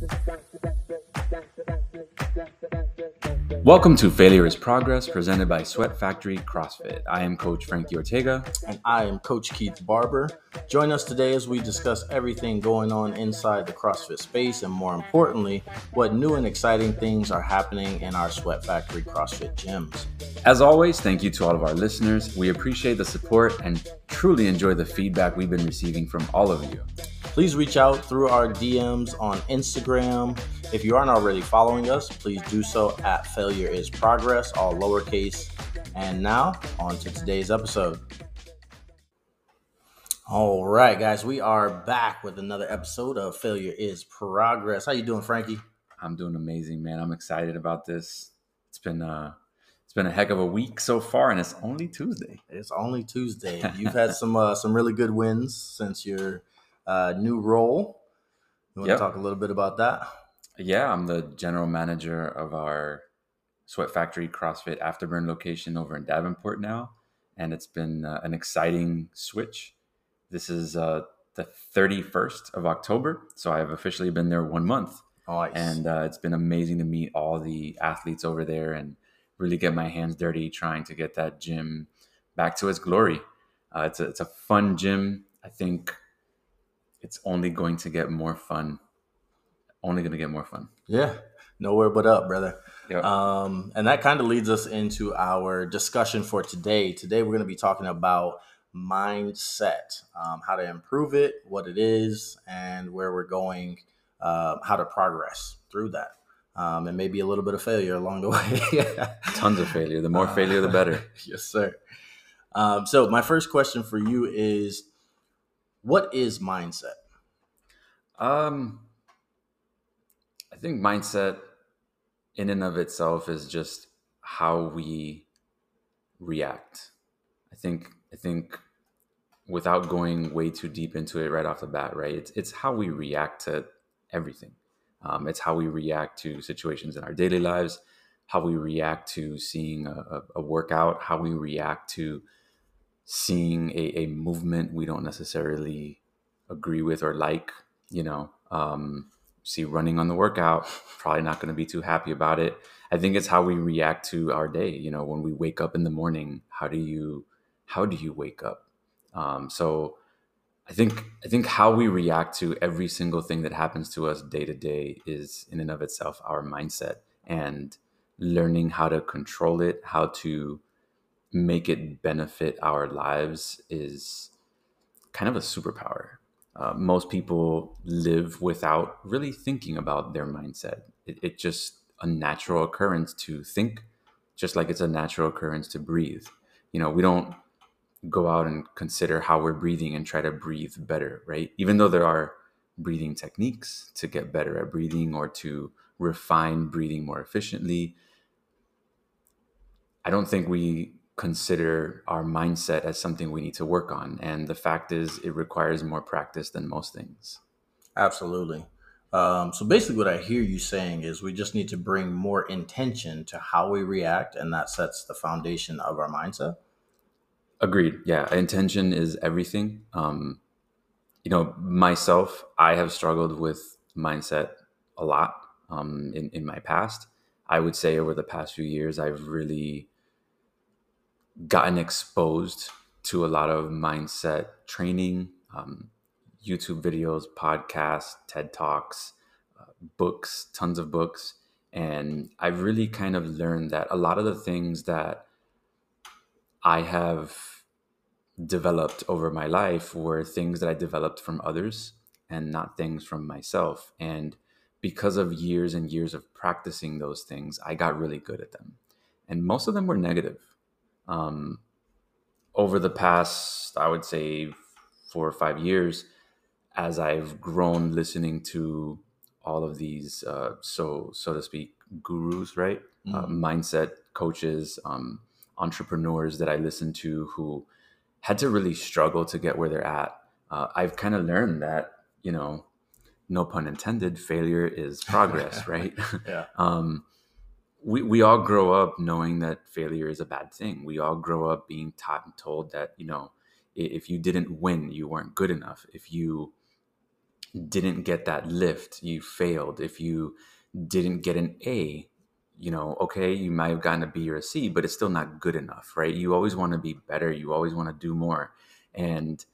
back to back. Welcome to Failure is Progress, presented by Sweat Factory CrossFit. I am Coach Frankie Ortega. And I am Coach Keith Barber. Join us today as we discuss everything going on inside the CrossFit space and, more importantly, what new and exciting things are happening in our Sweat Factory CrossFit gyms. As always, thank you to all of our listeners. We appreciate the support and truly enjoy the feedback we've been receiving from all of you. Please reach out through our DMs on Instagram. If you aren't already following us, please do so at Failure is Progress, all lowercase. And now, on to today's episode. All right, guys, we are back with another episode of Failure is Progress. How you doing, Frankie? I'm doing amazing, man. I'm excited about this. It's been uh it's been a heck of a week so far, and it's only Tuesday. It's only Tuesday. You've had some uh, some really good wins since your uh, new role. You want yep. to talk a little bit about that? Yeah, I'm the general manager of our Sweat Factory CrossFit Afterburn location over in Davenport now, and it's been uh, an exciting switch. This is uh, the 31st of October, so I've officially been there one month. Nice. And uh, it's been amazing to meet all the athletes over there and really get my hands dirty trying to get that gym back to its glory. Uh, it's, a, it's a fun gym. I think it's only going to get more fun. Only going to get more fun. Yeah, nowhere but up, brother. Yep. Um, and that kind of leads us into our discussion for today. Today, we're going to be talking about mindset, um, how to improve it, what it is, and where we're going, uh, how to progress through that. Um, and maybe a little bit of failure along the way. Tons of failure. The more failure, the better. yes, sir. Um, so, my first question for you is what is mindset? Um, I think mindset in and of itself is just how we react. I think I think without going way too deep into it right off the bat, right? It's it's how we react to everything. Um, it's how we react to situations in our daily lives, how we react to seeing a, a workout, how we react to seeing a, a movement we don't necessarily agree with or like, you know, um, see running on the workout, probably not going to be too happy about it. I think it's how we react to our day. You know, when we wake up in the morning, how do you how do you wake up? Um, so I think I think how we react to every single thing that happens to us day to day is in and of itself our mindset and learning how to control it, how to make it benefit our lives is kind of a superpower. Uh, most people live without really thinking about their mindset. It, it's just a natural occurrence to think, just like it's a natural occurrence to breathe. You know, we don't go out and consider how we're breathing and try to breathe better, right? Even though there are breathing techniques to get better at breathing or to refine breathing more efficiently, I don't think we consider our mindset as something we need to work on. And the fact is, it requires more practice than most things. Absolutely. Um, so basically, what I hear you saying is we just need to bring more intention to how we react, and that sets the foundation of our mindset. Agreed. Yeah, intention is everything. Um, you know, myself, I have struggled with mindset a lot um, in in my past. I would say over the past few years, I've really gotten exposed to a lot of mindset training, um, YouTube videos, podcasts, TED Talks, uh, books, tons of books. And I've really kind of learned that a lot of the things that I have developed over my life were things that I developed from others and not things from myself. And because of years and years of practicing those things, I got really good at them. And most of them were negative um, over the past, I would say, four or five years, as I've grown listening to all of these, uh, so so to speak, gurus, right? Mm. Uh, mindset coaches, um, entrepreneurs that I listen to who had to really struggle to get where they're at. Uh, I've kind of learned that you know, no pun intended, failure is progress, right? yeah. um, we, we all grow up knowing that failure is a bad thing. We all grow up being taught and told that, you know, if you didn't win, you weren't good enough. If you didn't get that lift, you failed. If you didn't get an A, you know, okay, you might have gotten a B or a C, but it's still not good enough, right? You always want to be better. You always want to do more. And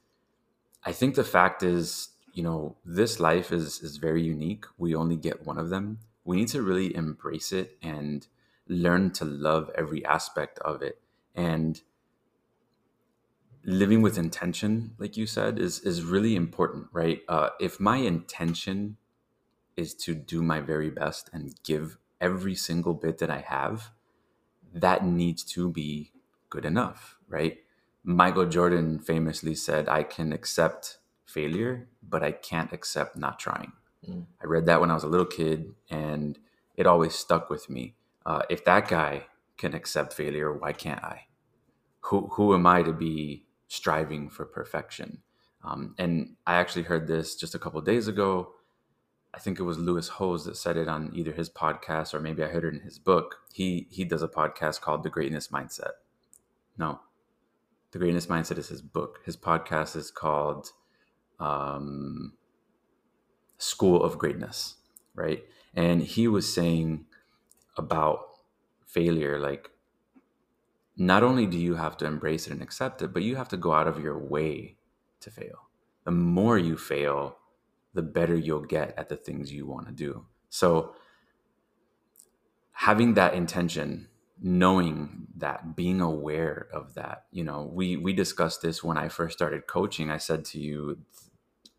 I think the fact is, you know, this life is is very unique. We only get one of them. We need to really embrace it and learn to love every aspect of it. And living with intention, like you said, is is really important, right? Uh, if my intention is to do my very best and give every single bit that I have, that needs to be good enough, right? Michael Jordan famously said, I can accept failure, but I can't accept not trying. Mm. I read that when I was a little kid and it always stuck with me. Uh, if that guy can accept failure, why can't I? Who, who am I to be striving for perfection? Um, and I actually heard this just a couple days ago. I think it was Lewis Howes that said it on either his podcast or maybe I heard it in his book. He he does a podcast called The Greatness Mindset. No, The Greatness Mindset is his book. His podcast is called um, School of Greatness, right? And he was saying about failure, like not only do you have to embrace it and accept it, but you have to go out of your way to fail. The more you fail, the better you'll get at the things you want to do. So, having that intention, knowing that, being aware of that, you know, we we discussed this when I first started coaching. I said to you,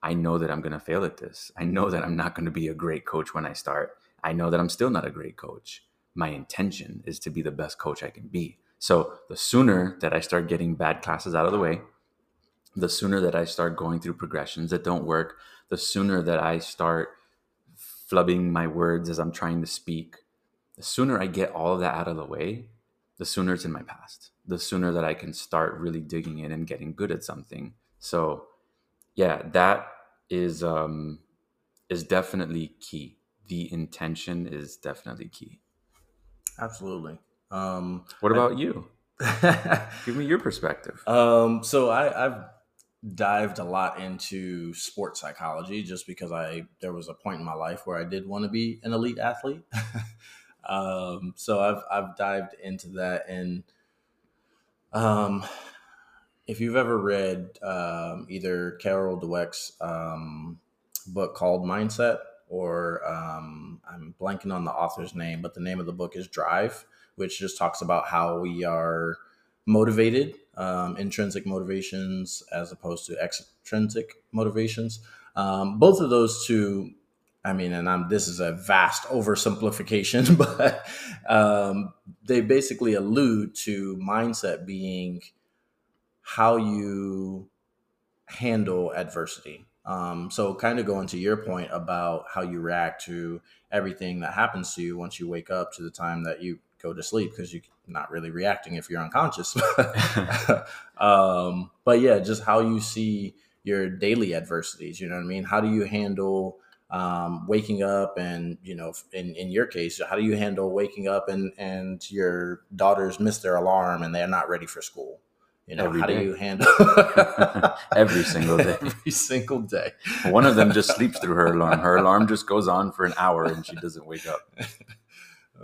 I know that I'm going to fail at this. I know that I'm not going to be a great coach when I start. I know that I'm still not a great coach. My intention is to be the best coach I can be. So, the sooner that I start getting bad classes out of the way, the sooner that I start going through progressions that don't work, the sooner that I start flubbing my words as I'm trying to speak, the sooner I get all of that out of the way, the sooner it's in my past. The sooner that I can start really digging in and getting good at something. So, yeah, that is um is definitely key. The intention is definitely key. Absolutely. Um, what about I, you? Give me your perspective. Um, so I, I've dived a lot into sports psychology just because I there was a point in my life where I did want to be an elite athlete. um, so I've I've dived into that and um, if you've ever read um, either Carol Dweck's um, book called Mindset or um, I'm blanking on the author's name, but the name of the book is Drive, which just talks about how we are motivated um, intrinsic motivations as opposed to extrinsic motivations. Um, both of those two, I mean, and I'm this is a vast oversimplification, but um, they basically allude to mindset being how you handle adversity. Um, so, kind of going to your point about how you react to everything that happens to you once you wake up to the time that you go to sleep because you're not really reacting if you're unconscious. um, but yeah, just how you see your daily adversities. You know what I mean? How do you handle um, waking up and you know in, in your case how do you handle waking up and and your daughters miss their alarm and they're not ready for school you know every how day. do you handle every single day every single day one of them just sleeps through her alarm her alarm just goes on for an hour and she doesn't wake up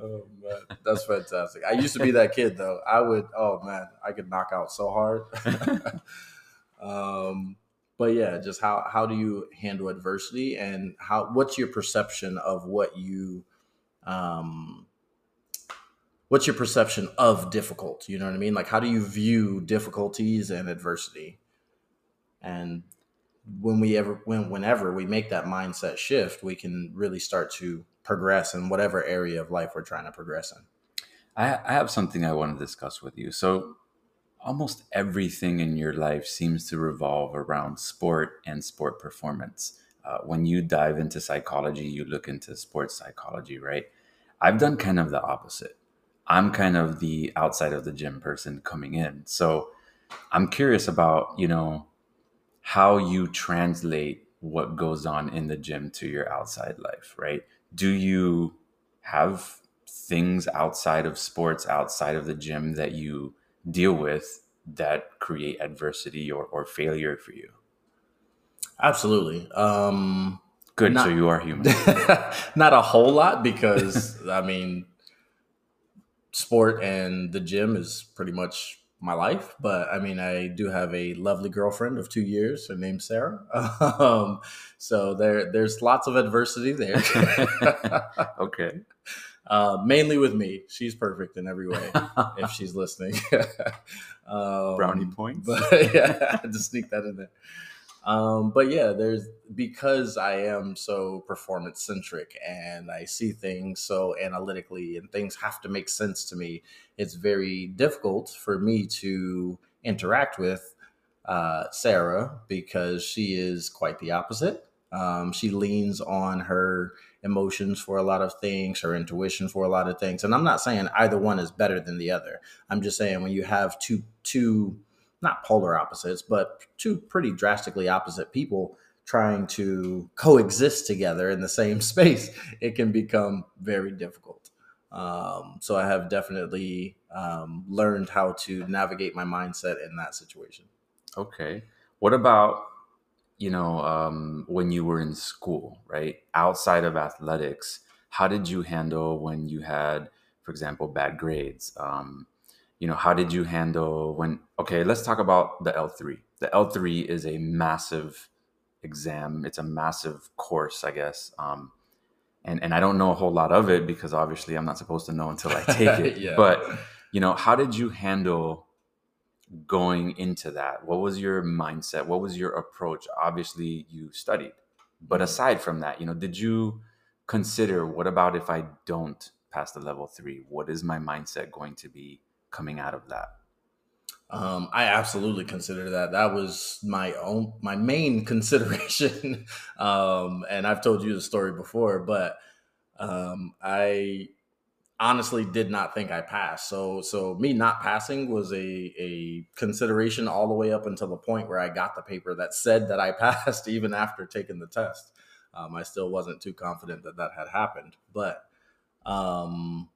Oh man, that's fantastic. I used to be that kid though. I would, oh man, I could knock out so hard. um, but yeah, just how how do you handle adversity and how what's your perception of what you um what's your perception of difficult? You know what I mean? Like how do you view difficulties and adversity? And when we ever when whenever we make that mindset shift, we can really start to progress in whatever area of life we're trying to progress in. I, I have something I want to discuss with you. So, almost everything in your life seems to revolve around sport and sport performance. Uh, when you dive into psychology, you look into sports psychology, right? I've done kind of the opposite. I'm kind of the outside of the gym person coming in. So I'm curious about, you know, how you translate what goes on in the gym to your outside life, right? do you have things outside of sports, outside of the gym that you deal with that create adversity or, or failure for you? Absolutely. Um, Good, not, so you are human. not a whole lot because I mean, sport and the gym is pretty much my life. But I mean, I do have a lovely girlfriend of two years. Her name's Sarah. Um, so there, there's lots of adversity there. okay. Uh, mainly with me. She's perfect in every way. if she's listening, um, brownie points. But yeah, I had to sneak that in there. Um, but yeah, there's because I am so performance centric and I see things so analytically and things have to make sense to me. It's very difficult for me to interact with uh, Sarah because she is quite the opposite. Um, she leans on her emotions for a lot of things, her intuition for a lot of things. And I'm not saying either one is better than the other. I'm just saying when you have two two not polar opposites, but two pretty drastically opposite people trying to coexist together in the same space, it can become very difficult. Um, so I have definitely um, learned how to navigate my mindset in that situation. Okay. What about, you know, um, when you were in school, right? Outside of athletics, how did you handle when you had, for example, bad grades? Um, you know how did you handle when okay let's talk about the l3 the l3 is a massive exam. It's a massive course i guess um, and and i don't know a whole lot of it because obviously i'm not supposed to know until i take it. Yeah. but you know how did you handle going into that? What was your mindset? What was your approach? Obviously you studied. But mm-hmm. aside from that you know did you consider what about if i don't pass the level 3 what is my mindset going to be coming out of that? Um, I absolutely consider that. That was my own, my main consideration. um, and I've told you the story before, but um, I honestly did not think I passed. So, so me not passing was a a consideration all the way up until the point where I got the paper that said that I passed, even after taking the test. Um, I still wasn't too confident that that had happened, but um,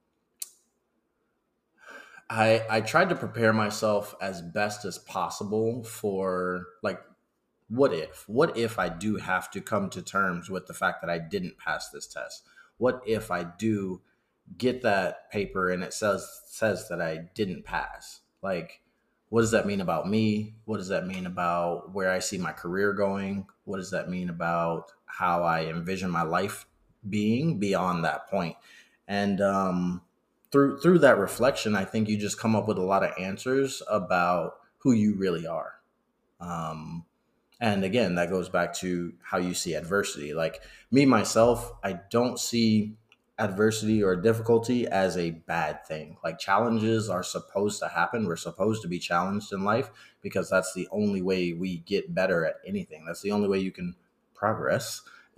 I I tried to prepare myself as best as possible for like what if what if I do have to come to terms with the fact that I didn't pass this test? What if I do get that paper and it says says that I didn't pass? Like what does that mean about me? What does that mean about where I see my career going? What does that mean about how I envision my life being beyond that point? And um through through that reflection, I think you just come up with a lot of answers about who you really are. Um, and again, that goes back to how you see adversity. Like me myself, I don't see adversity or difficulty as a bad thing. Like challenges are supposed to happen. We're supposed to be challenged in life because that's the only way we get better at anything. That's the only way you can progress.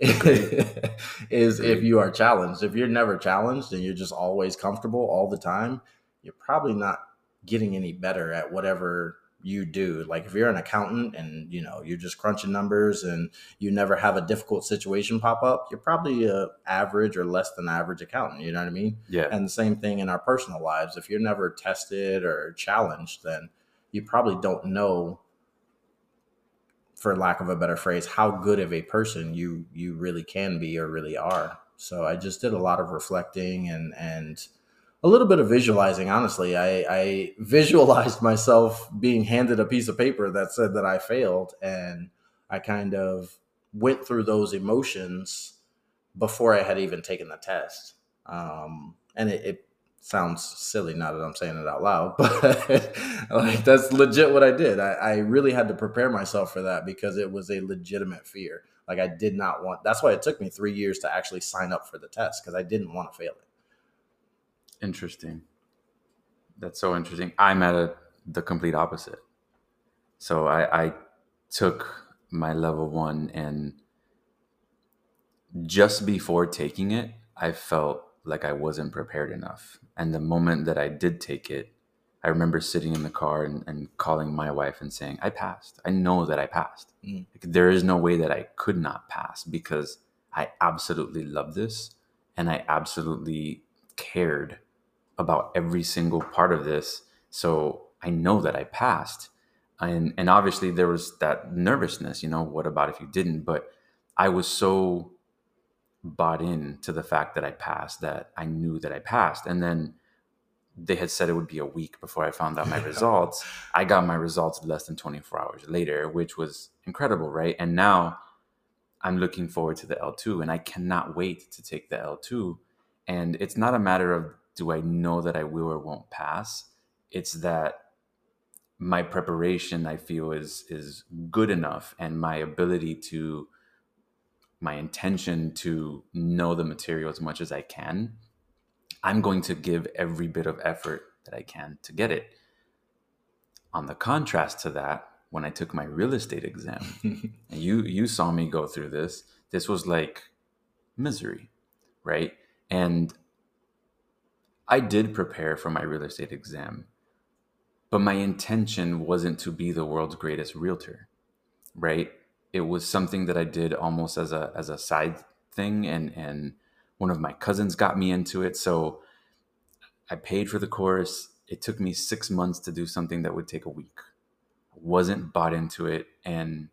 is if you are challenged. If you're never challenged and you're just always comfortable all the time, you're probably not getting any better at whatever you do. Like if you're an accountant and you know you're just crunching numbers and you never have a difficult situation pop up, you're probably a average or less than average accountant. You know what I mean? Yeah. And the same thing in our personal lives. If you're never tested or challenged, then you probably don't know for lack of a better phrase, how good of a person you you really can be or really are. So I just did a lot of reflecting and and a little bit of visualizing. Honestly, I, I visualized myself being handed a piece of paper that said that I failed, and I kind of went through those emotions before I had even taken the test. Um, and it, it sounds silly now that I'm saying it out loud, but like that's legit what I did. I, I, really had to prepare myself for that because it was a legitimate fear. Like I did not want. That's why it took me three years to actually sign up for the test because I didn't want to fail it. Interesting. That's so interesting. I'm at a, the complete opposite. So I, I took my level one and just before taking it, I felt like I wasn't prepared enough. And the moment that I did take it, I remember sitting in the car and, and calling my wife and saying, I passed. I know that I passed. Mm. Like, there is no way that I could not pass because I absolutely love this and I absolutely cared about every single part of this. So I know that I passed. And, and obviously there was that nervousness, you know, what about if you didn't? But I was so bought in to the fact that I passed, that I knew that I passed. And then they had said it would be a week before I found out my results. I got my results less than 24 hours later, which was incredible, right? And now I'm looking forward to the L2 and I cannot wait to take the L2. And it's not a matter of do I know that I will or won't pass? It's that my preparation I feel is is good enough and my ability to my intention to know the material as much as I can, I'm going to give every bit of effort that I can to get it. On the contrast to that, when I took my real estate exam, and you you saw me go through this, this was like misery, right? And I did prepare for my real estate exam, but my intention wasn't to be the world's greatest realtor, right? It was something that I did almost as a as a side thing and and one of my cousins got me into it, so I paid for the course. It took me 6 months to do something that would take a week. I wasn't bought into it and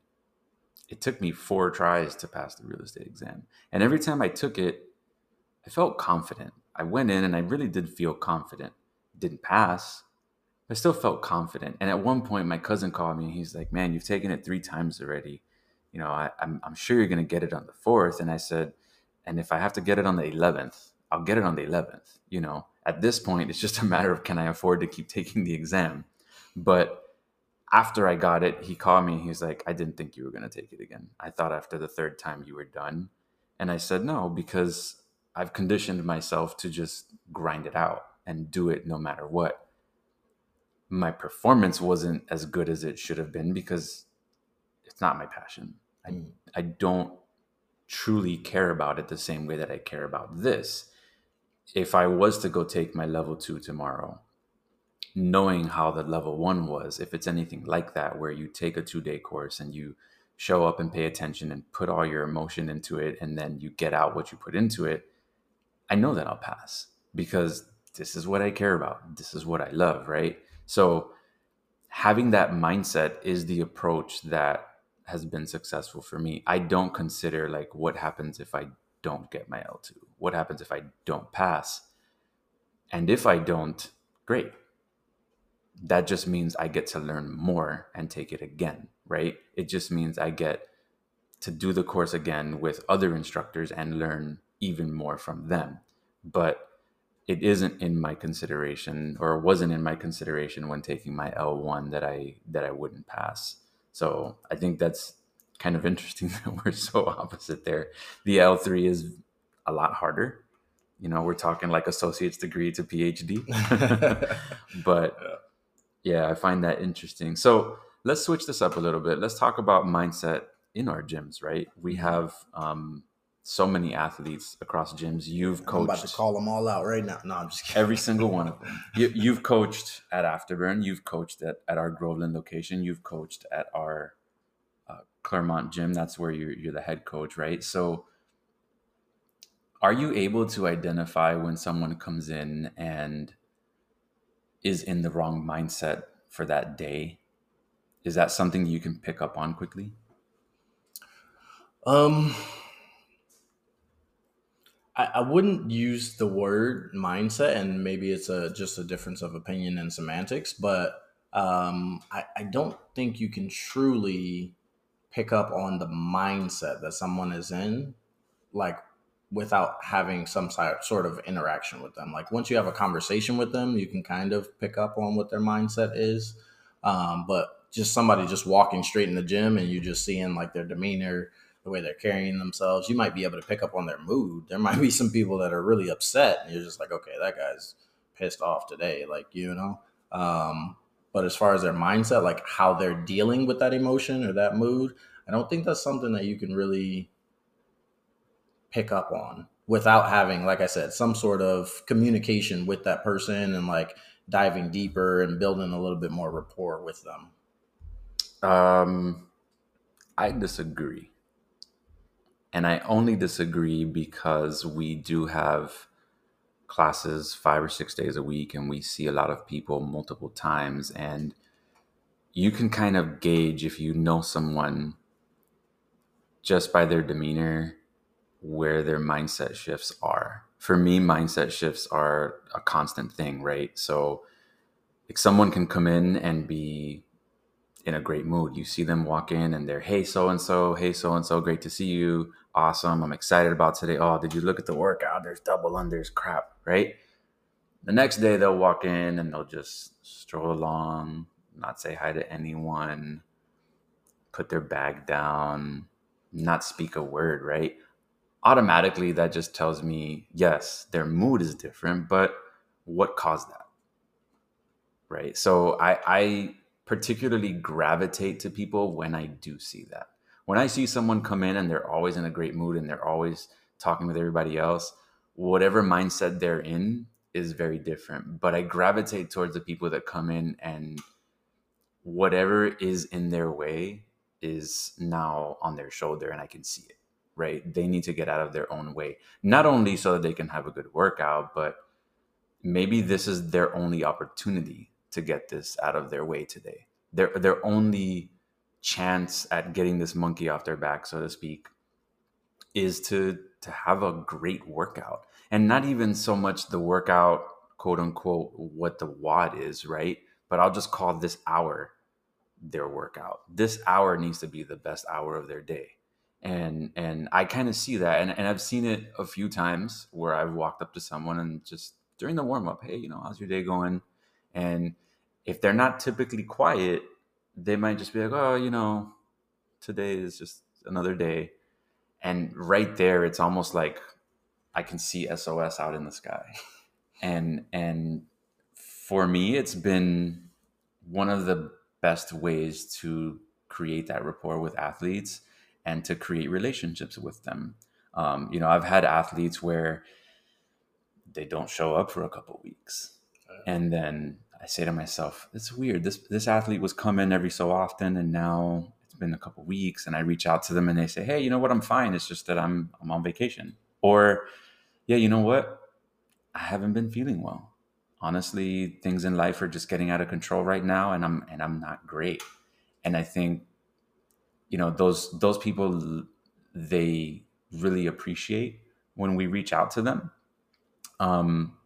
it took me 4 tries to pass the real estate exam. And every time I took it, I felt confident. I went in and I really did feel confident. Didn't pass, I still felt confident. And at one point, my cousin called me. And he's like, "Man, you've taken it three times already. You know, I, am I'm, I'm sure you're gonna get it on the fourth. And I said, "And if I have to get it on the eleventh, I'll get it on the eleventh. You know, at this point, it's just a matter of can I afford to keep taking the exam." But after I got it, he called me. And he's like, "I didn't think you were gonna take it again. I thought after the third time you were done." And I said, "No, because I've conditioned myself to just grind it out and do it no matter what." my performance wasn't as good as it should have been because it's not my passion. I. I don't truly care about it the same way that I care about this. If I was to go take my level 2 tomorrow, knowing how the level 1 was, if it's anything like that where you take a 2-day course and you show up and pay attention and put all your emotion into it and then you get out what you put into it, I know that I'll pass because this is what I care about. This is what I love, right? So having that mindset is the approach that has been successful for me. I don't consider like what happens if I don't get my L2? What happens if I don't pass? And if I don't, great. That just means I get to learn more and take it again, right? It just means I get to do the course again with other instructors and learn even more from them. But it isn't in my consideration or wasn't in my consideration when taking my L1 that I that I wouldn't pass. So I think that's kind of interesting that we're so opposite there. The L3 is a lot harder. You know, we're talking like associate's degree to PhD. but yeah. yeah, I find that interesting. So let's switch this up a little bit. Let's talk about mindset in our gyms, right? We have um, so many athletes across gyms. You've coached. I'm about to call them all out right now. No, I'm just kidding. Every single one of them. You, have coached at Afterburn. You've coached at, at our Groveland location. You've coached at our uh, Clermont gym. That's where you're, you're the head coach, right? So, are you able to identify when someone comes in and is in the wrong mindset for that day? Is that something you can pick up on quickly? Um I, I wouldn't use the word mindset, and maybe it's a just a difference of opinion and semantics, but um, I, I don't think you can truly pick up on the mindset that someone is in, like without having some sort of interaction with them. Like once you have a conversation with them, you can kind of pick up on what their mindset is. Um, but just somebody just walking straight in the gym and you just seeing like their demeanor the way they're carrying themselves, you might be able to pick up on their mood. There might be some people that are really upset, and you're just like, okay, that guy's pissed off today, like you know. Um, but as far as their mindset, like how they're dealing with that emotion or that mood, I don't think that's something that you can really pick up on without having, like I said, some sort of communication with that person and like diving deeper and building a little bit more rapport with them. Um, I disagree. And I only disagree because we do have classes five or six days a week and we see a lot of people multiple times. And you can kind of gauge if you know someone just by their demeanor where their mindset shifts are. For me, mindset shifts are a constant thing, right? So, like someone can come in and be in a great mood. You see them walk in and they're, hey, so and so, hey, so and so, great to see you. Awesome. I'm excited about today. Oh, did you look at the workout? There's double unders, crap, right? The next day they'll walk in and they'll just stroll along, not say hi to anyone, put their bag down, not speak a word, right? Automatically, that just tells me, yes, their mood is different, but what caused that? Right. So I, I particularly gravitate to people when I do see that. When I see someone come in and they're always in a great mood and they're always talking with everybody else, whatever mindset they're in is very different. But I gravitate towards the people that come in and whatever is in their way is now on their shoulder and I can see it, right? They need to get out of their own way, not only so that they can have a good workout, but maybe this is their only opportunity to get this out of their way today. Their only chance at getting this monkey off their back, so to speak, is to to have a great workout. And not even so much the workout, quote unquote, what the WOD is, right? But I'll just call this hour their workout. This hour needs to be the best hour of their day. And and I kind of see that. And, and I've seen it a few times where I've walked up to someone and just during the warm up, hey, you know, how's your day going? And if they're not typically quiet, they might just be like, oh, you know, today is just another day. And right there, it's almost like I can see SOS out in the sky. And and for me, it's been one of the best ways to create that rapport with athletes and to create relationships with them. Um, you know, I've had athletes where they don't show up for a couple weeks, and then I say to myself, it's weird. This this athlete was coming every so often, and now it's been a couple weeks, and I reach out to them, and they say, "Hey, you know what? I'm fine. It's just that I'm I'm on vacation." Or, "Yeah, you know what? I haven't been feeling well. Honestly, things in life are just getting out of control right now, and I'm and I'm not great." And I think, you know, those those people they really appreciate when we reach out to them. Um,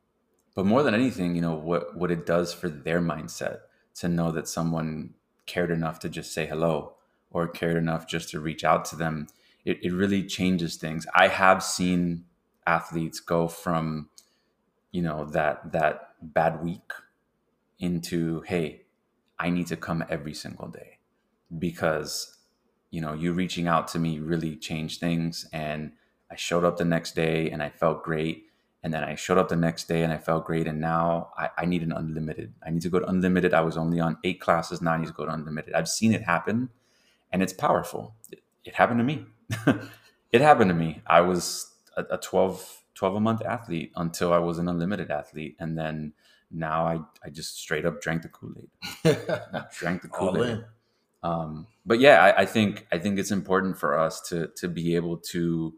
but more than anything you know what what it does for their mindset to know that someone cared enough to just say hello or cared enough just to reach out to them it, it really changes things. I have seen athletes go from you know that that bad week into hey i need to come every single day. Because you know you reaching out to me really changed things and i showed up the next day and i felt great and then I showed up the next day and I felt great. And now I, I, need an unlimited. I need to go to unlimited. I was only on eight classes. Now I need to go to unlimited. I've seen it happen and it's powerful. It, it happened to me. it happened to me. I was a, a 12, 12 a month athlete until I was an unlimited athlete. And then now I, I just straight up drank the Kool-Aid. drank the Kool-Aid. Um, but yeah, I, I think I think it's important for us to to be able to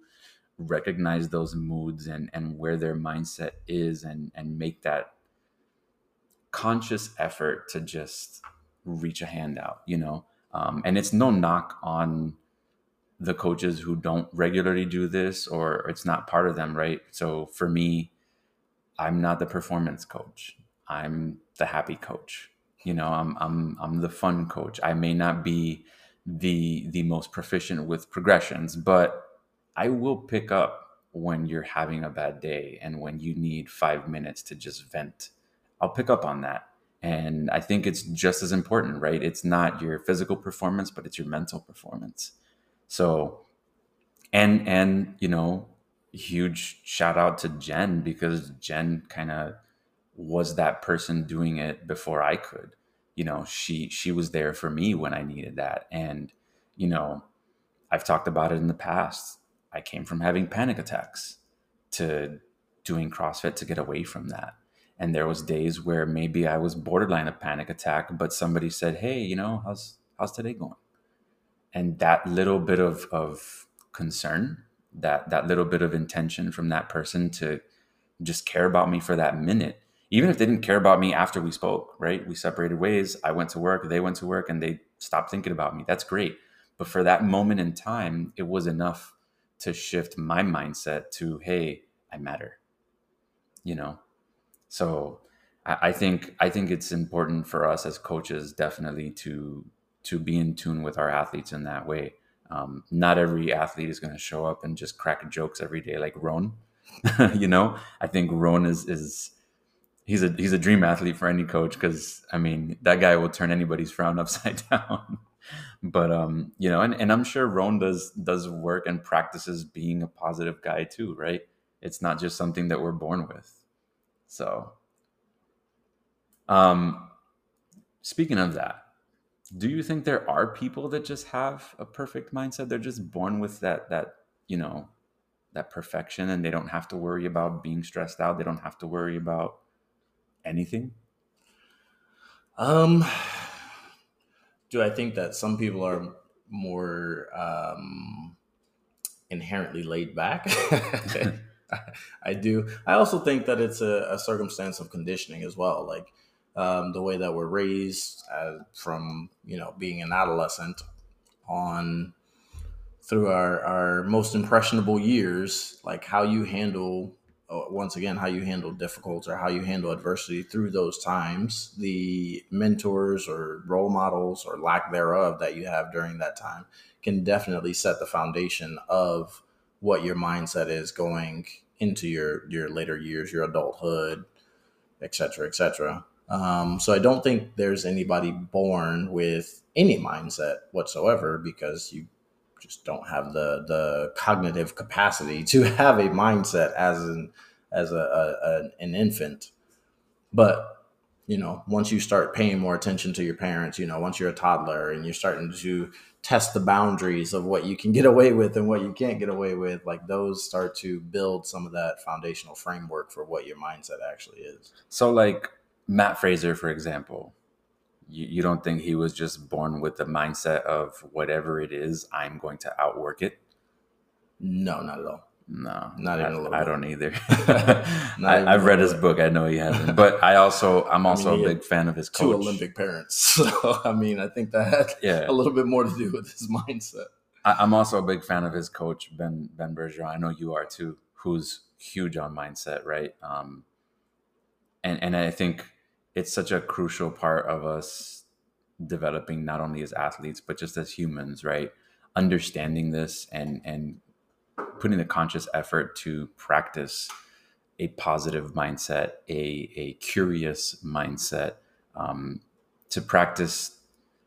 recognize those moods and and where their mindset is and and make that conscious effort to just reach a hand out you know? Um, and it's no knock on the coaches who don't regularly do this or it's not part of them right? So for me i'm not the performance coach. I'm the happy coach. You know i'm i'm i'm the fun coach. I may not be the the most proficient with progressions but I will pick up when you're having a bad day and when you need five minutes to just vent. I'll pick up on that. And I think it's just as important, right? It's not your physical performance, but it's your mental performance. So, and, and, you know, huge shout out to Jen because Jen kind of was that person doing it before I could. You know, she, she was there for me when I needed that. And, you know, I've talked about it in the past I came from having panic attacks to doing CrossFit to get away from that. And there was days where maybe I was borderline a panic attack, but somebody said, "Hey, you know, how's how's today going?" And that little bit of of concern, that that little bit of intention from that person to just care about me for that minute, even if they didn't care about me after we spoke, right? We separated ways. I went to work, they went to work, and they stopped thinking about me. That's great. But for that moment in time, it was enough to shift my mindset to hey i matter you know so I, I think i think it's important for us as coaches definitely to to be in tune with our athletes in that way um, not every athlete is going to show up and just crack jokes every day like Ron. you know, I think Ron is is he's a he's a dream athlete for any coach because I mean that guy will turn anybody's frown upside down. But um, you know, and, and I'm sure Ron does does work and practices being a positive guy too, right? It's not just something that we're born with. So um speaking of that, do you think there are people that just have a perfect mindset? They're just born with that that, you know, that perfection and they don't have to worry about being stressed out. They don't have to worry about anything? Um do I think that some people are more um inherently laid back? I do. I also think that it's a, a circumstance of conditioning as well. Like um, the way that we're raised uh, from you know being an adolescent on through our, our most impressionable years like how you handle once again how you handle difficult or how you handle adversity through those times the mentors or role models or lack thereof that you have during that time can definitely set the foundation of what your mindset is going into your your later years your adulthood etc cetera et cetera. Um, so I don't think there's anybody born with any mindset whatsoever because you just don't have the the cognitive capacity to have a mindset as an as a, a, a an infant. But you know, once you start paying more attention to your parents, you know, once you're a toddler and you're starting to test the boundaries of what you can get away with and what you can't get away with, like those start to build some of that foundational framework for what your mindset actually is. So, like, Mat Fraser, for example, you, you don't think he was just born with the mindset of whatever it is, I'm going to outwork it? No, not at all. No, not even I, a little. I don't either. I, have read his bit. book. I know he hasn't, but I also I'm also I mean, a big fan of his coach. Two Olympic parents, so I mean, I think that had yeah. a little bit more to do with his mindset. I, am also a big fan of his coach Ben Ben Bergeron. I know you are too, who's huge on mindset, right? Um, and and I think it's such a crucial part of us developing not only as athletes but just as humans right? Understanding this and and putting the conscious effort to practice a positive mindset a a curious mindset um, to practice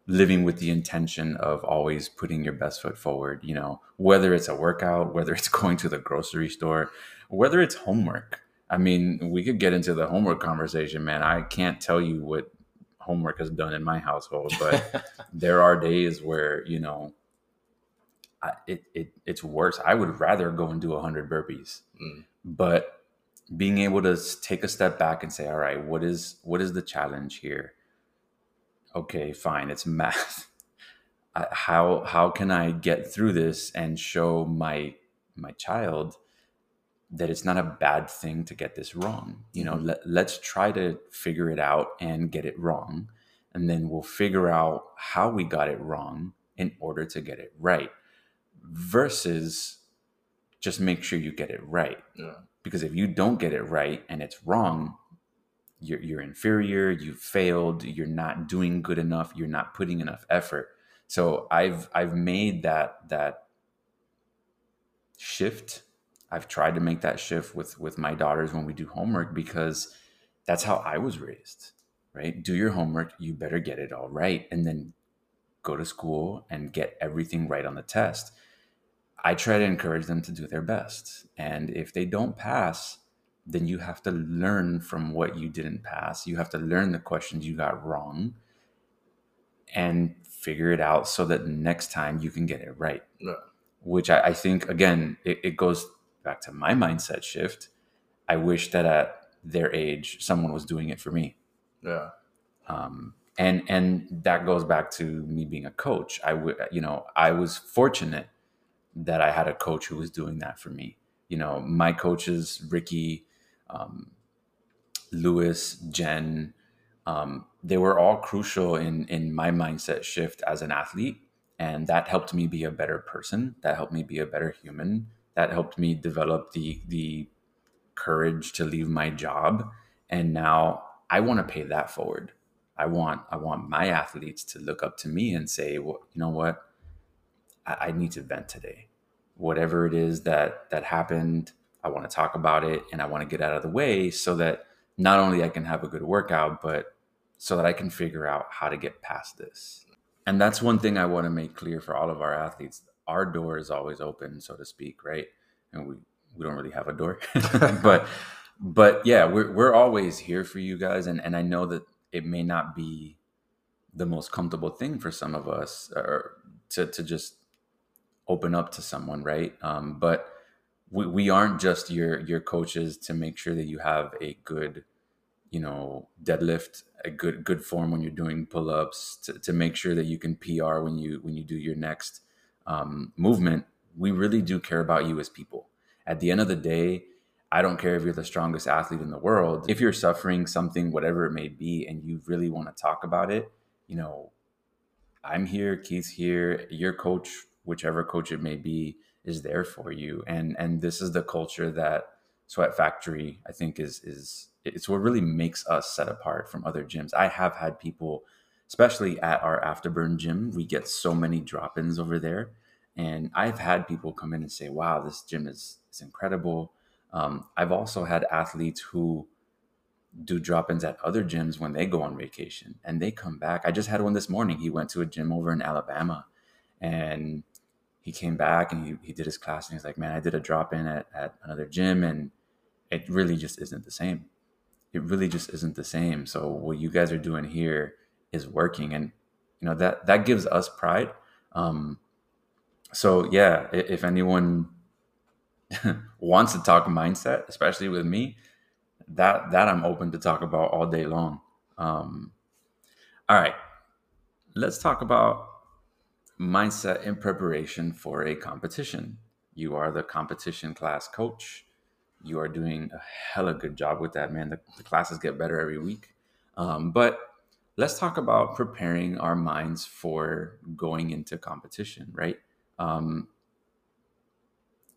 living with the intention of always putting your best foot forward you know whether it's a workout whether it's going to the grocery store whether it's homework I mean, we could get into the homework conversation, man. I can't tell you what homework has done in my household, but there are days where you know I, it, it it's worse. I would rather go and do hundred burpees, mm. but being able to take a step back and say, all right, what is what is the challenge here? Okay, fine, it's math. how how can I get through this and show my my child that it's not a bad thing to get this wrong. You know, mm-hmm. let, let's try to figure it out and get it wrong. And then we'll figure out how we got it wrong in order to get it right versus just make sure you get it right. Yeah. Because if you don't get it right and it's wrong, you're, you're inferior, you've failed, you're not doing good enough, you're not putting enough effort. So I've I've made that that shift I've tried to make that shift with with my daughters when we do homework because that's how I was raised, right? Do your homework, you better get it all right and then go to school and get everything right on the test. I try to encourage them to do their best. And if they don't pass, then you have to learn from what you didn't pass. You have to learn the questions you got wrong and figure it out so that next time you can get it right. Yeah. Which I, I, think, again, it, it goes back to my mindset shift, I wish that at their age someone was doing it for me. Yeah. Um, and and that goes back to me being a coach. I would, you know, I was fortunate that I had a coach who was doing that for me. You know, my coaches, Ricky, um, Lewis, Jen, um, they were all crucial in in my mindset shift as an athlete, and that helped me be a better person. That helped me be a better human that helped me develop the the courage to leave my job. And now i want to pay that forward. I want i want my athletes to look up to me and say well you know what? I, I need to vent today. Whatever it is that that happened i want to talk about it and i want to get out of the way so that not only i can have a good workout but so that i can figure out how to get past this. And that's one thing i want to make clear for all of our athletes our door is always open so to speak right and we we don't really have a door but but yeah we're, we're always here for you guys and and i know that it may not be the most comfortable thing for some of us or to to just open up to someone, right? Um, but we, we aren't just your your coaches to make sure that you have a good, you know, deadlift, a good good form when you're doing pull ups, to, to make sure that you can PR when you when you do your next um, movement. We really do care about you as people. At the end of the day, I don't care if you're the strongest athlete in the world. If you're suffering something, whatever it may be, and you really want to talk about it, you know, I'm here, Keith's here, your coach whichever coach it may be is there for you and and this is the culture that sweat factory i think is is it's what really makes us set apart from other gyms i have had people especially at our afterburn gym we get so many drop-ins over there and i've had people come in and say wow this gym is is incredible um, i've also had athletes who do drop-ins at other gyms when they go on vacation and they come back i just had one this morning he went to a gym over in alabama and he came back and he, he did his class and he's like, man, I did a drop in at, at another gym and it really just isn't the same. It really just isn't the same. So what you guys are doing here is working. And, you know, that, that gives us pride. Um, so yeah, if anyone wants to talk mindset, especially with me, that, that I'm open to talk about all day long. Um, all right, let's talk about mindset in preparation for a competition. You are the competition class coach. You are doing a hella good job with that, man. The, the classes get better every week. Um, but let's talk about preparing our minds for going into competition, right? Um,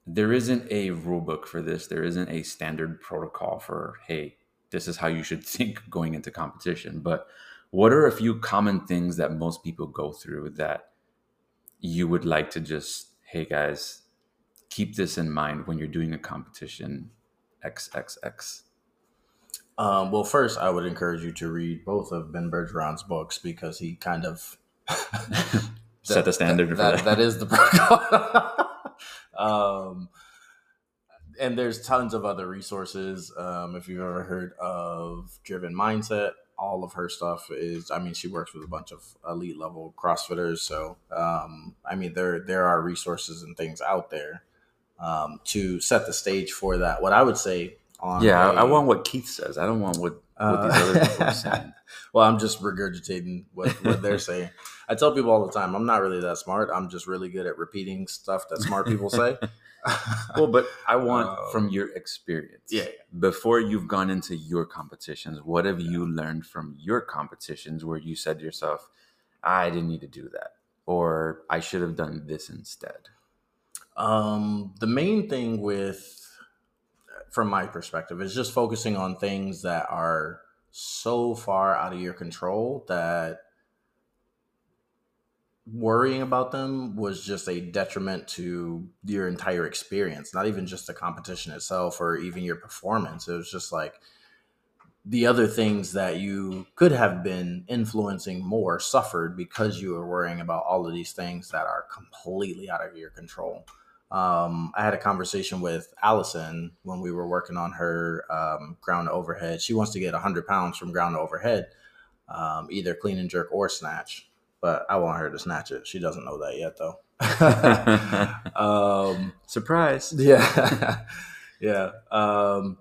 there isn't a rule book for this. There isn't a standard protocol for, hey, this is how you should think going into competition. But what are a few common things that most people go through that you would like to just, hey guys, keep this in mind when you're doing a competition XXX? Um, well, first, I would encourage you to read both of Ben Bergeron's books because he kind of set the standard that, that, that. that is the um, and there's tons of other resources. Um, if you've ever heard of Driven Mindset, all of her stuff is i mean she works with a bunch of elite level crossfitters so um, i mean there there are resources and things out there um, to set the stage for that what i would say on yeah a, I want what keith says. I don't want what, what uh, these other people are saying. well i'm just regurgitating what, what they're saying. I tell people all the time i'm not really that smart. I'm just really good at repeating stuff that smart people say. Well, but I want um, from your experience. Yeah, Before you've gone into your competitions, what have yeah. you learned from your competitions where you said to yourself, I didn't need to do that, or I should have done this instead? Um, the main thing with, from my perspective, is just focusing on things that are so far out of your control that worrying about them was just a detriment to your entire experience, not even just the competition itself or even your performance. It was just like the other things that you could have been influencing more suffered because you were worrying about all of these things that are completely out of your control. Um, I had a conversation with Allison when we were working on her um, ground overhead. She wants to get 100 pounds from ground overhead, um, either clean and jerk or snatch but I want her to snatch it. She doesn't know that yet, though. um, Surprise! Yeah, yeah. Um,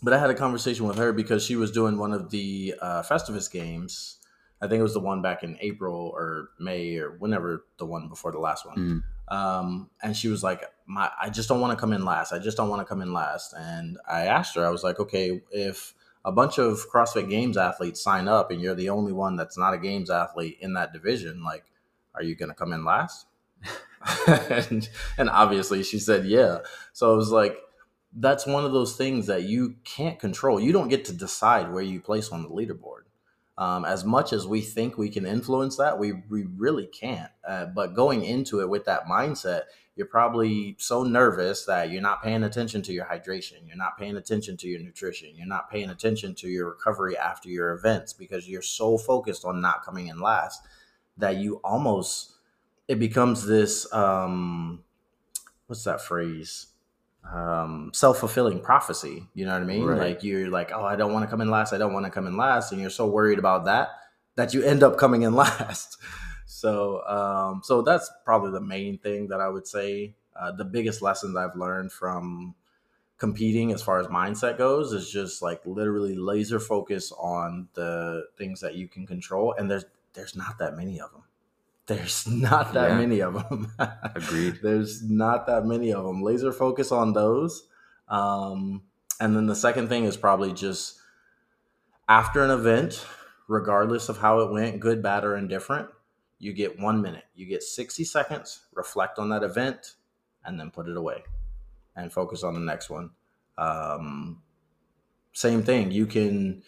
but I had a conversation with her because she was doing one of the uh, Festivus games. I think it was the one back in April or May or whenever the one before the last one. Mm. Um, and she was like, "My, I just don't want to come in last. I just don't want to come in last." And I asked her, I was like, "Okay, if." a bunch of CrossFit Games athletes sign up and you're the only one that's not a Games athlete in that division, like, are you going to come in last? and, and obviously she said yeah. So it was like that's one of those things that you can't control. You don't get to decide where you place on the leaderboard. Um, as much as we think we can influence that, we, we really can't. Uh, but going into it with that mindset, you're probably so nervous that you're not paying attention to your hydration, you're not paying attention to your nutrition, you're not paying attention to your recovery after your events because you're so focused on not coming in last that you almost it becomes this um what's that phrase um self-fulfilling prophecy you know what i mean? Right. like you're like oh i don't want to come in last i don't want to come in last and you're so worried about that that you end up coming in last. So um so that's probably the main thing that i would say. Uh, the biggest lessons i've learned from competing as far as mindset goes is just like literally laser focus on the things that you can control and there's there's not that many of them there's not that yeah. many of them. Agreed. There's not that many of them. Laser focus on those. Um, and then the second thing is probably just after an event, regardless of how it went, good, bad, or indifferent, you get one minute. You get 60 seconds, reflect on that event, and then put it away and focus on the next one. Um, same thing. You can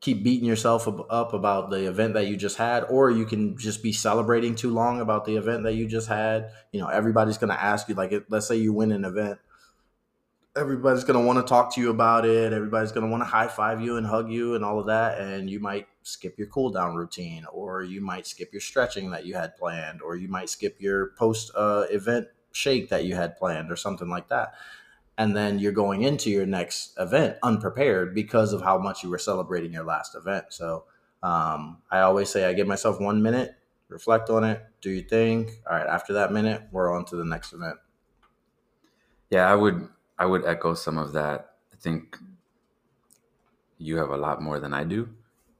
keep beating yourself up about the event that you just had or you can just be celebrating too long about the event that you just had. You know everybody's going to ask you like let's say you win an event everybody's going to want to talk to you about it everybody's going to want to high five you and hug you and all of that and you might skip your cool down routine or you might skip your stretching that you had planned or you might skip your post uh, event shake that you had planned or something like that and then you're going into your next event unprepared because of how much you were celebrating your last event. So um, I always say I give myself one minute, reflect on it, do your thing. All right, after that minute, we're on to the next event. Yeah, I would I would echo some of that. I think you have a lot more than I do.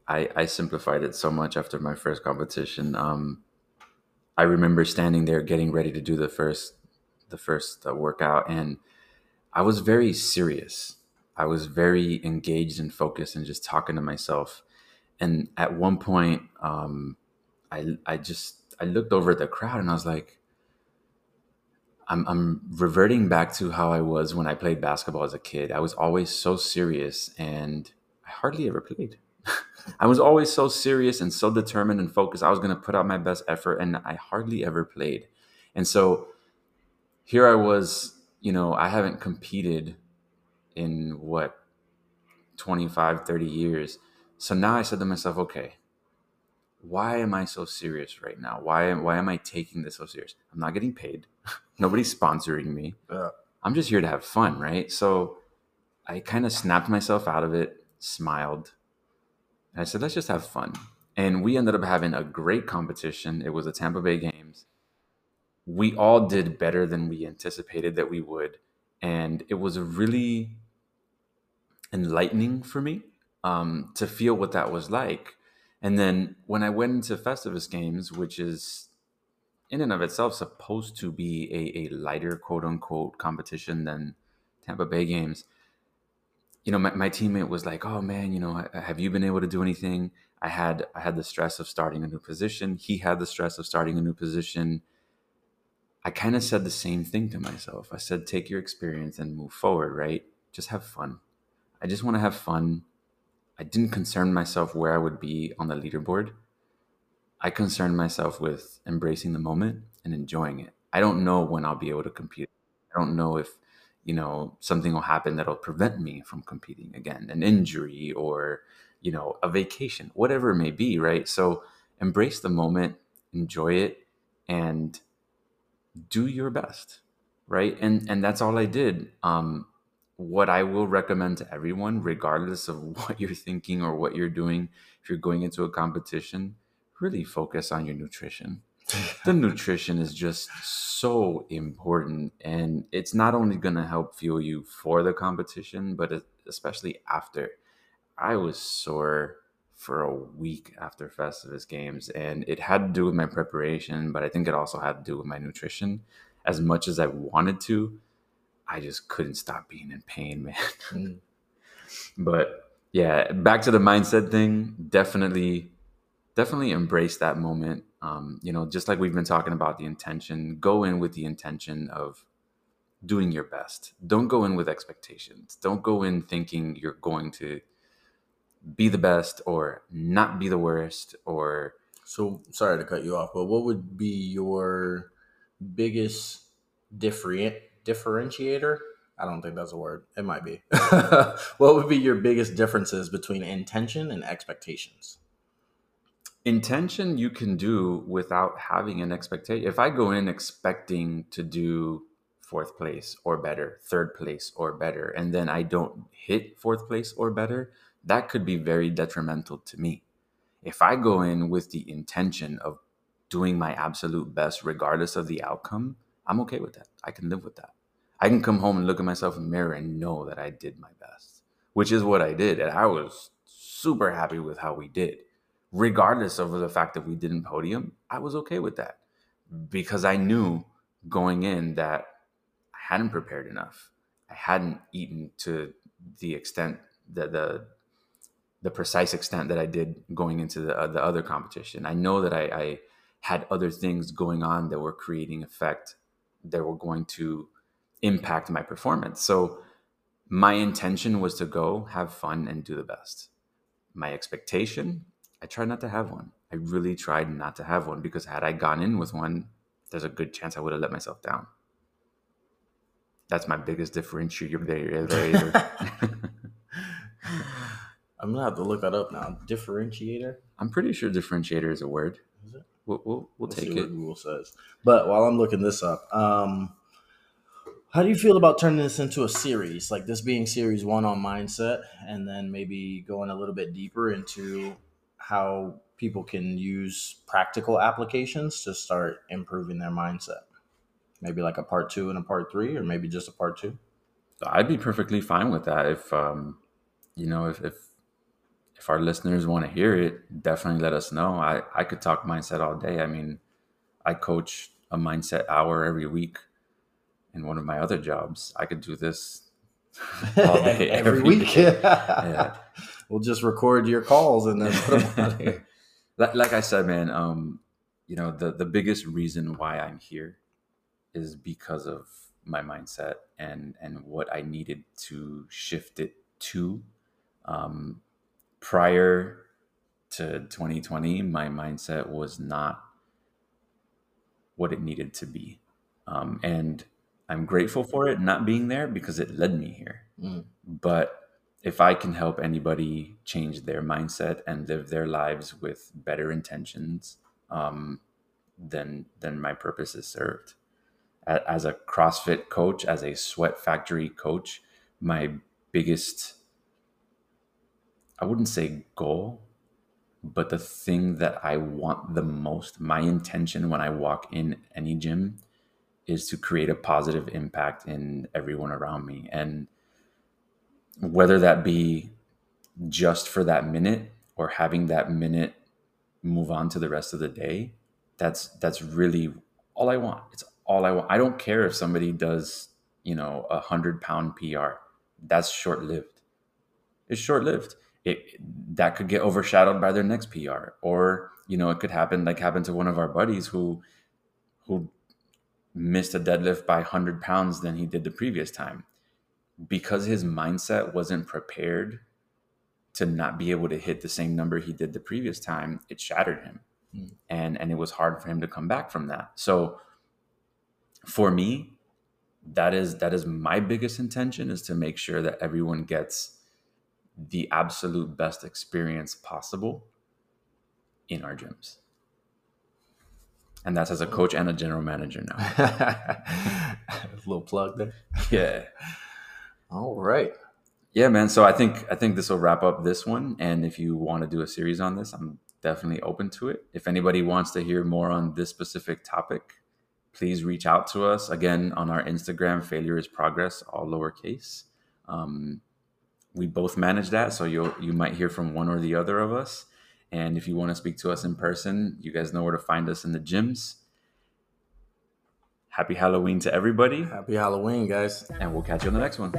I, I simplified it so much after my first competition. Um, I remember standing there getting ready to do the first the first uh, workout and I was very serious. I was very engaged and focused and just talking to myself. And at one point, um, I I just I looked over at the crowd and I was like, I'm I'm reverting back to how I was when I played basketball as a kid. I was always so serious and I hardly ever played. I was always so serious and so determined and focused. I was going to put out my best effort and I hardly ever played. And so here I was you know, I haven't competed in what 25, 30 years. So now I said to myself, okay, why am I so serious right now? Why why am I taking this so serious? I'm not getting paid. Nobody's sponsoring me. Yeah. I'm just here to have fun, right? So I kind of snapped myself out of it, smiled. And I said, let's just have fun. And we ended up having a great competition. It was the Tampa Bay Games we all did better than we anticipated that we would. And it was really enlightening for me um, to feel what that was like. And then when I went into Festivus Games, which is in and of itself supposed to be a, a lighter quote unquote competition than Tampa Bay Games, you know, my, my teammate was like, "Oh man, you know, have you been able to do anything?" I had I had the stress of starting a new position. He had the stress of starting a new position. I kind of said the same thing to myself. I said, take your experience and move forward, right? Just have fun. I just want to have fun. I didn't concern myself where I would be on the leaderboard. I concerned myself with embracing the moment and enjoying it. I don't know when I'll be able to compete. I don't know if, you know, something will happen that'll prevent me from competing again, an injury or, you know, a vacation, whatever it may be, right? So embrace the moment, enjoy it, and do your best right? And and that's all i did. Um what i will recommend to everyone regardless of what you're thinking or what you're doing if you're going into a competition really focus on your nutrition. The nutrition is just so important and it's not only going to help fuel you for the competition but especially after. I was sore for a week after Festivus games, and it had to do with my preparation, but I think it also had to do with my nutrition. As much as I wanted to, I just couldn't stop being in pain, man. Mm. but yeah, back to the mindset thing. Definitely definitely embrace that moment. Um, you know, just like we've been talking about the intention, go in with the intention of doing your best. Don't go in with expectations. Don't go in thinking you're going to be the best or not be the worst or so sorry to cut you off, but what would be your biggest different differentiator? I don't think that's a word. It might be. what would be your biggest differences between intention and expectations? Intention you can do without having an expectation. If I go in expecting to do fourth place or better, third place or better, and then I don't hit fourth place or better, that could be very detrimental to me. If I go in with the intention of doing my absolute best, regardless of the outcome, I'm okay with that. I can live with that. I can come home and look at myself in the mirror and know that I did my best, which is what I did. And I was super happy with how we did. Regardless of the fact that we didn't podium, I was okay with that because I knew going in that I hadn't prepared enough. I hadn't eaten to the extent that the the precise extent that I did going into the uh, the other competition. I know that I, I had other things going on that were creating effect that were going to impact my performance. So my intention was to go have fun and do the best. My expectation, I tried not to have one. I really tried not to have one because had I gone in with one, there's a good chance I would have let myself down. That's my biggest differentiator I'm gonna have to look that up now. Differentiator. I'm pretty sure differentiator is a word. Is it? We'll we'll, we'll take it. Google says. But while I'm looking this up, um, how do you feel about turning this into a series, like this being series one on mindset, and then maybe going a little bit deeper into how people can use practical applications to start improving their mindset? maybe like a part two and a part three, or maybe just a part two? I'd be perfectly fine with that. If um, you know, if if if our listeners want to hear it, definitely let us know. I I could talk mindset all day. I mean, I coach a mindset hour every week in one of my other jobs. I could do this all day every, every week. yeah. We'll just record your calls and then put them on here. like, like I said, man, um, you know, the the biggest reason why I'm here is because of my mindset and and what I needed to shift it to. Um, prior to 2020, my mindset was not what it needed to be, um, and I'm grateful for it not being there because it led me here. Mm. But if I can help anybody change their mindset and live their lives with better intentions, um, then then my purpose is served as a CrossFit coach, as a sweat factory coach, my biggest, I wouldn't say goal, but the thing that I want the most, my intention when I walk in any gym is to create a positive impact in everyone around me. And whether that be just for that minute or having that minute move on to the rest of the day, that's that's really all I want. It's all I want. I don't care if somebody does, you know, a hundred pound PR. That's short lived. It's short lived. It that could get overshadowed by their next PR, or you know, it could happen like happened to one of our buddies who who missed a deadlift by hundred pounds than he did the previous time because his mindset wasn't prepared to not be able to hit the same number he did the previous time. It shattered him, mm. and and it was hard for him to come back from that. So for me, that is that is my biggest intention is to make sure that everyone gets the absolute best experience possible in our gyms. And that's as a coach and a general manager now. a little plug there. Yeah. All right. Yeah, man. So I think I think this will wrap up this one. And if you want to do a series on this, I'm definitely open to it. If anybody wants to hear more on this specific topic, please reach out to us again on our Instagram. Failure is progress, all lowercase. Um, we both manage that, so you you might hear from one or the other of us. And if you want to speak to us in person, you guys know where to find us in the gyms. Happy Halloween to everybody. Happy Halloween, guys. And we'll catch you on the next one.